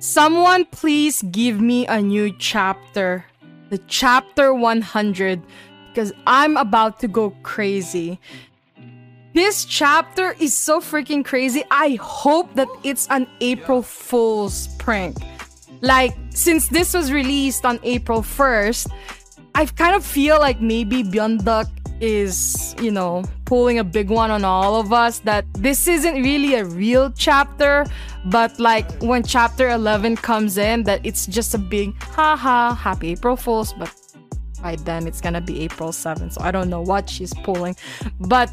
Someone please give me a new chapter. The chapter 100 because I'm about to go crazy. This chapter is so freaking crazy. I hope that it's an April Fool's prank. Like, since this was released on April 1st, I kind of feel like maybe Byeonduck is, you know, pulling a big one on all of us that this isn't really a real chapter, but like when chapter 11 comes in, that it's just a big haha, happy April Fools, but by then it's gonna be April 7th, so I don't know what she's pulling. But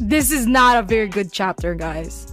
this is not a very good chapter, guys.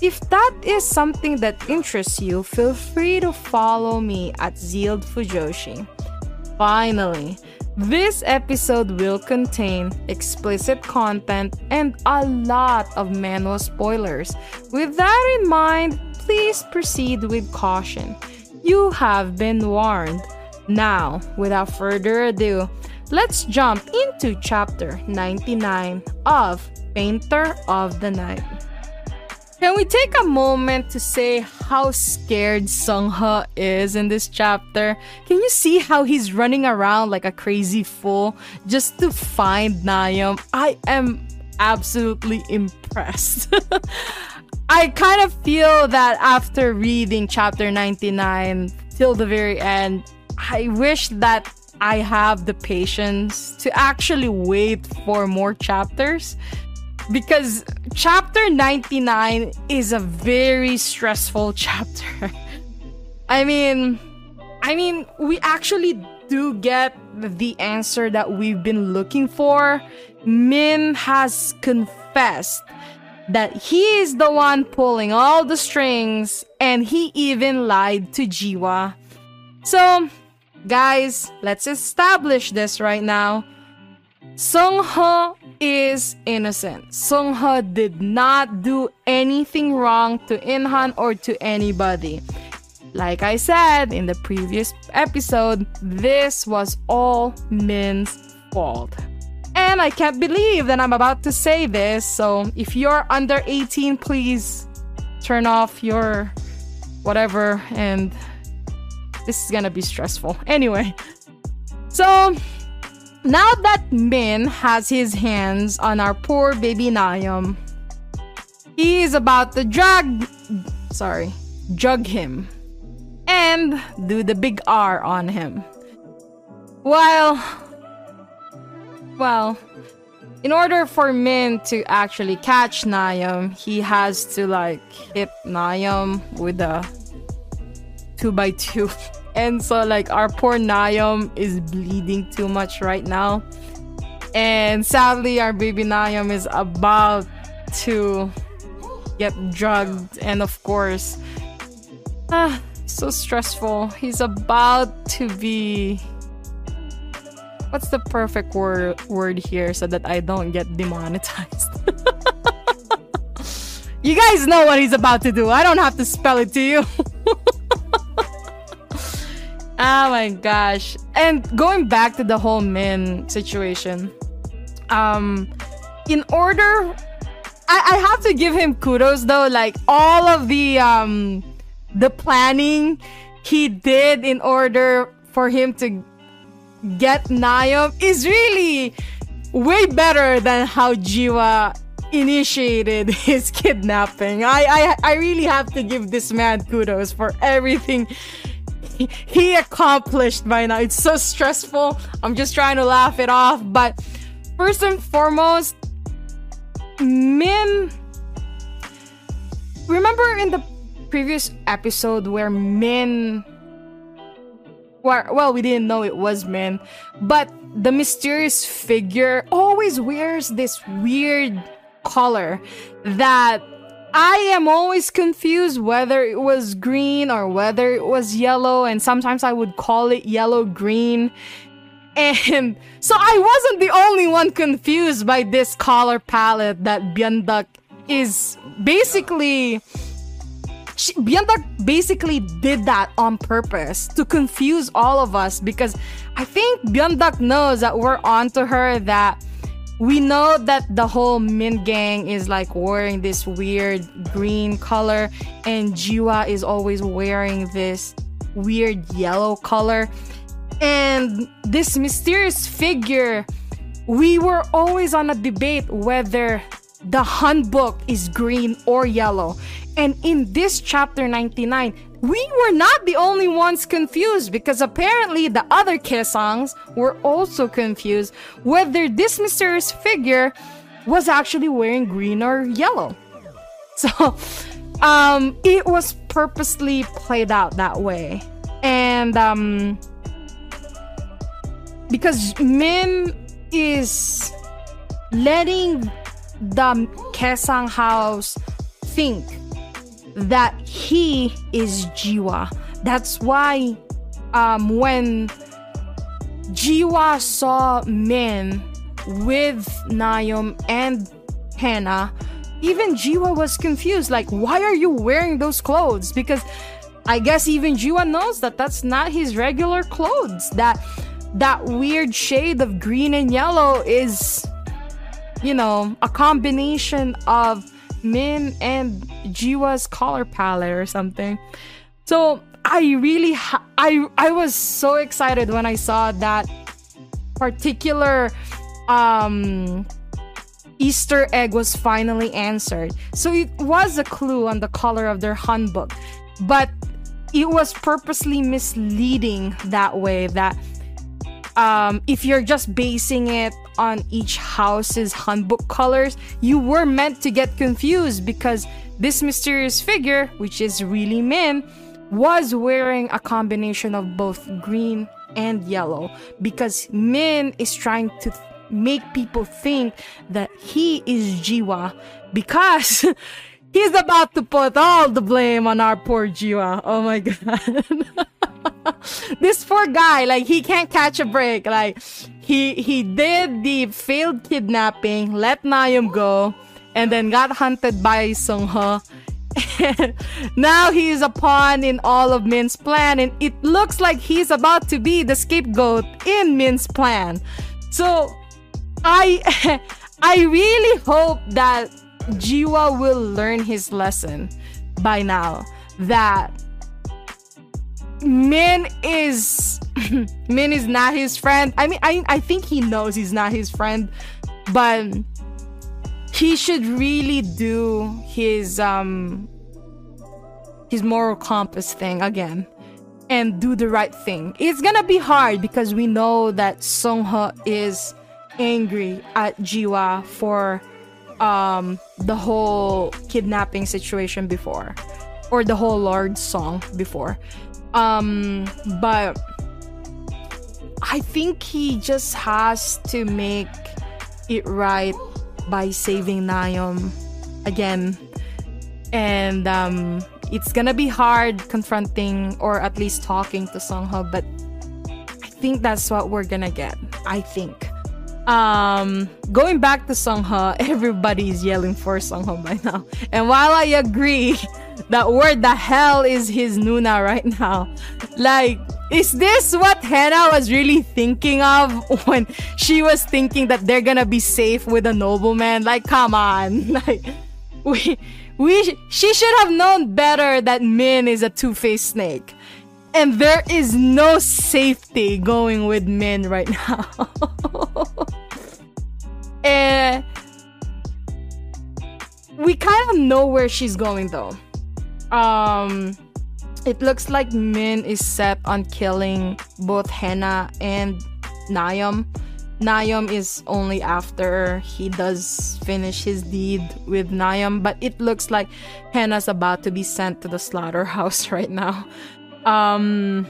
If that is something that interests you, feel free to follow me at Zealed Fujoshi. Finally, this episode will contain explicit content and a lot of manhwa spoilers. With that in mind, please proceed with caution. You have been warned. Now, without further ado, let's jump into chapter 99 of Painter of the Night. Can we take a moment to say how scared Seongho is in this chapter? Can you see how he's running around like a crazy fool just to find Nayeon? I am absolutely impressed. I kind of feel that after reading chapter 99 till the very end, I wish that I have the patience to actually wait for more chapters because chapter 99 is a very stressful chapter. I mean, I mean, we actually do get the answer that we've been looking for. Min has confessed that he is the one pulling all the strings and he even lied to Jiwa. So, guys, let's establish this right now. Seongho is innocent. Seongho did not do anything wrong to Inhan or to anybody. Like I said in the previous episode, this was all Min's fault. And I can't believe that I'm about to say this, so if you're under 18, please turn off your whatever and this is gonna be stressful. Anyway, so now that Min has his hands on our poor baby Nayeon, he is about to drag, sorry, jug him and do the big R on him. While, well, in order for Min to actually catch Nayeon, he has to like hit Nayeon with a 2 by 2 And so like our poor Nayeon is bleeding too much right now. And sadly our baby Nayeon is about to get drugged and of course ah, so stressful. He's about to be what's the perfect word here so that I don't get demonetized. you guys know what he's about to do. I don't have to spell it to you. Oh my gosh. And going back to the whole Min situation, um, in order, I, I have to give him kudos though. Like all of the um, the planning he did in order for him to get Nayeon is really way better than how Jiwa initiated his kidnapping. I, I I really have to give this man kudos for everything he accomplished by now. It's so stressful. I'm just trying to laugh it off. But first and foremost, Min. Remember in the previous episode where Min. Where, well, we didn't know it was Min, but the mysterious figure always wears this weird color that I am always confused whether it was green or whether it was yellow, and sometimes I would call it yellow green. And so I wasn't the only one confused by this color palette that Byeonduck is basically. She, basically did that on purpose to confuse all of us because I think Byeonduck knows that we're onto her that we know that the whole Min gang is like wearing this weird green color, and Jiwa is always wearing this weird yellow color. And this mysterious figure, we were always on a debate whether the hanbok is green or yellow. And in this chapter 99, we were not the only ones confused because apparently the other Kesangs were also confused whether this mysterious figure was actually wearing green or yellow. So, um, it was purposely played out that way. And, um, because Min is letting the Kesang house think that he is Jiwa. That's why um, when Jiwa saw Min with Nayeom and Hannah, even Jiwa was confused. Like, why are you wearing those clothes? Because I guess even Jiwa knows that that's not his regular clothes. That that weird shade of green and yellow is, you know, a combination of Min and Jiwa's color palette or something. So I really ha- I I was so excited when I saw that particular um Easter egg was finally answered. So it was a clue on the color of their hanbok, but it was purposely misleading that way that um, if you're just basing it on each house's hanbok colors, you were meant to get confused because this mysterious figure, which is really Min, was wearing a combination of both green and yellow because Min is trying to th- make people think that he is Jiwa because he's about to put all the blame on our poor Jiwa. Oh my god. this poor guy, like he can't catch a break. Like he he did the failed kidnapping, let Nayeom go, and then got hunted by Seongho. now he is a pawn in all of Min's plan, and it looks like he's about to be the scapegoat in Min's plan. So I I really hope that Jiwa will learn his lesson by now that Min is Min is not his friend. I mean, I I think he knows he's not his friend, but he should really do his um his moral compass thing again and do the right thing. It's gonna be hard because we know that Seongho is angry at Jiwa for um the whole kidnapping situation before or the whole Lord song before. Um, but I think he just has to make it right by saving Nayeom again. And um, it's gonna be hard confronting or at least talking to Seongho, but I think that's what we're gonna get. I think. Um, going back to Seongho, everybody's yelling for Seongho by now. And while I agree that where the hell is his Nuna right now? Like, is this what Hannah was really thinking of when she was thinking that they're gonna be safe with a nobleman? Like, come on. Like, we, we, she should have known better that Min is a two-faced snake. And there is no safety going with Min right now. and eh, we kind of know where she's going though um it looks like Min is set on killing both Hannah and Nayeom. Nayeom is only after he does finish his deed with Nayeom, but it looks like Hannah's about to be sent to the slaughterhouse right now. Um,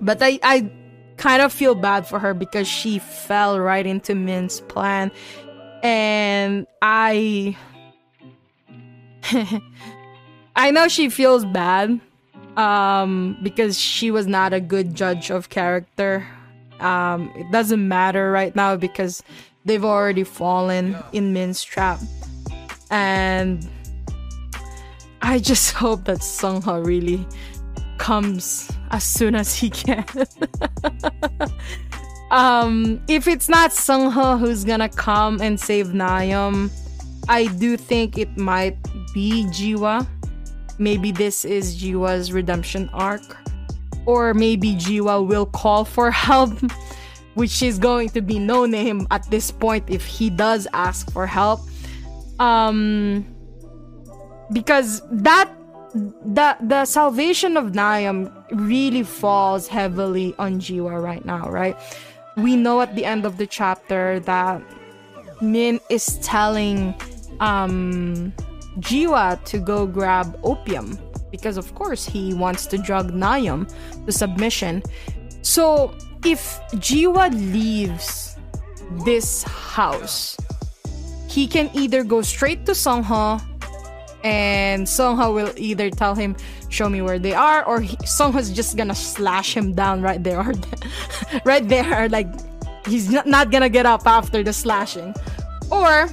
but I, I kind of feel bad for her because she fell right into Min's plan, and I I know she feels bad um because she was not a good judge of character. Um it doesn't matter right now because they've already fallen in Min's trap. And I just hope that Seongho really comes as soon as he can. um, if it's not Seongho who's gonna come and save Nayeon, I do think it might be Jiwa. Maybe this is Jiwa's redemption arc. Or maybe Jiwa will call for help, which is going to be no name at this point if he does ask for help. Um, because that the the salvation of Nayeon really falls heavily on Jiwa right now, right? We know at the end of the chapter that Min is telling um Jiwa to go grab opium because of course he wants to drug Nayeon to submission. So if Jiwa leaves this house, he can either go straight to Seongho and Seongho will either tell him, "Show me where they are," or he, Seongho's just gonna slash him down right there, right there, like he's not gonna get up after the slashing, or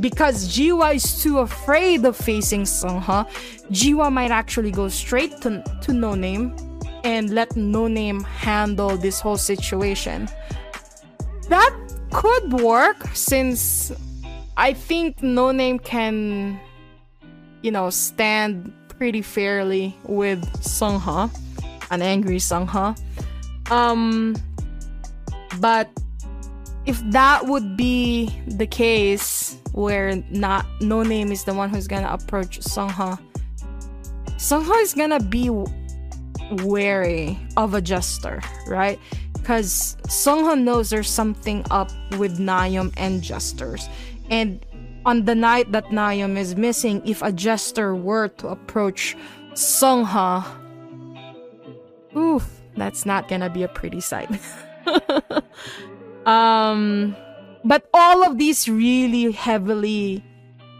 because Jiwa is too afraid of facing Seongho, Jiwa might actually go straight to to No Name and let No Name handle this whole situation. That could work since I think No Name can you know, stand pretty fairly with Seongho, an angry Seongho. Um, but if that would be the case, where not no name is the one who's gonna approach Seongho, Seongho is gonna be wary of a jester, right? Because Seongho knows there's something up with Nayeon and jesters, and on the night that Nayeon is missing, if a jester were to approach Seongho, oof, that's not gonna be a pretty sight. um, but all of these really heavily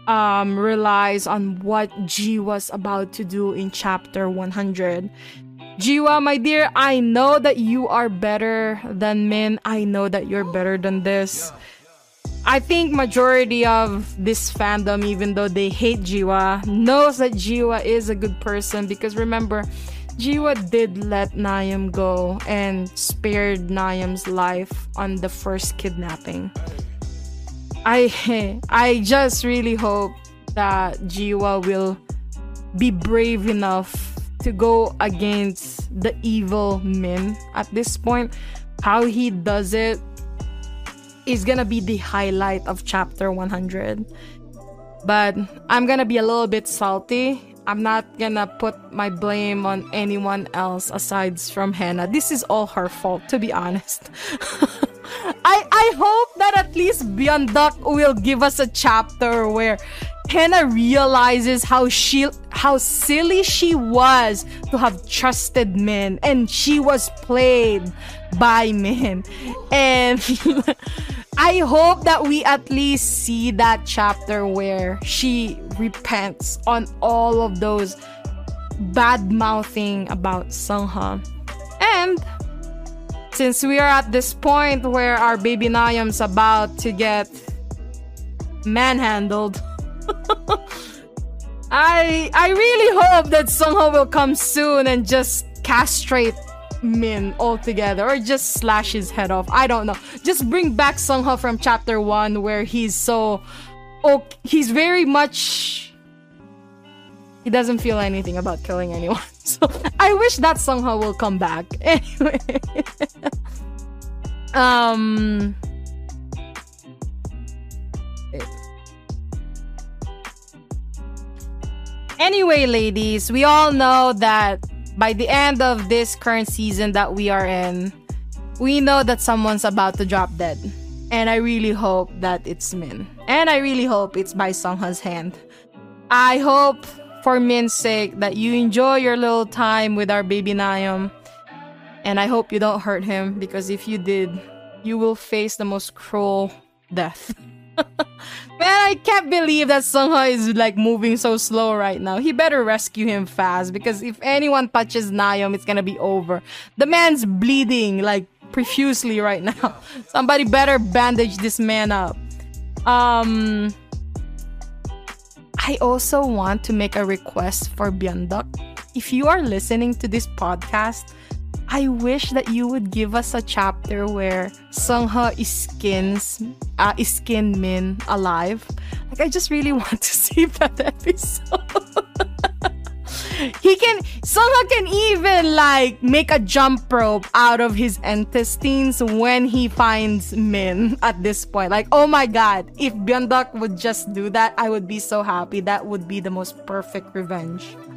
um, relies on what Ji was about to do in chapter 100. Jiwa, my dear, I know that you are better than Min. I know that you're better than this. I think majority of this fandom, even though they hate Jiwa, knows that Jiwa is a good person because remember, Jiwa did let Nayeon go and spared Nayeon's life on the first kidnapping. I I just really hope that Jiwa will be brave enough to go against the evil Min at this point. How he does it is gonna be the highlight of chapter 100. But I'm gonna be a little bit salty. I'm not gonna put my blame on anyone else aside from Hannah. This is all her fault, to be honest. I I hope that at least Byeonduck will give us a chapter where Hannah realizes how she how silly she was to have trusted Min and she was played by Min. And I hope that we at least see that chapter where she repents on all of those bad mouthing about Seongho. And since we are at this point where our baby Nayeon's about to get manhandled I I really hope that Seongho will come soon and just castrate Min altogether or just slash his head off. I don't know. Just bring back Seongho from chapter 1 where he's so oh he's very much he doesn't feel anything about killing anyone. So I wish that Seongho will come back. Anyway. um Anyway, ladies, we all know that by the end of this current season that we are in, we know that someone's about to drop dead. And I really hope that it's Min. And I really hope it's by Seongho's hand. I hope for Min's sake that you enjoy your little time with our baby Nayeon. And I hope you don't hurt him because if you did, you will face the most cruel death. Man, I can't believe that Seongho is like moving so slow right now. He better rescue him fast because if anyone touches Nayeom, it's gonna be over. The man's bleeding like profusely right now. Somebody better bandage this man up. Um I also want to make a request for Byeonduck. If you are listening to this podcast, I wish that you would give us a chapter where Seongho is skins uh, is skin Min alive. Like I just really want to see that episode. he can Seongho can even like make a jump rope out of his intestines when he finds Min at this point. Like, oh my god, if Byeonduck would just do that, I would be so happy. That would be the most perfect revenge.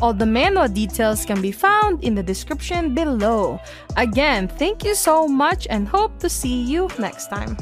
All the menu details can be found in the description below. Again, thank you so much and hope to see you next time.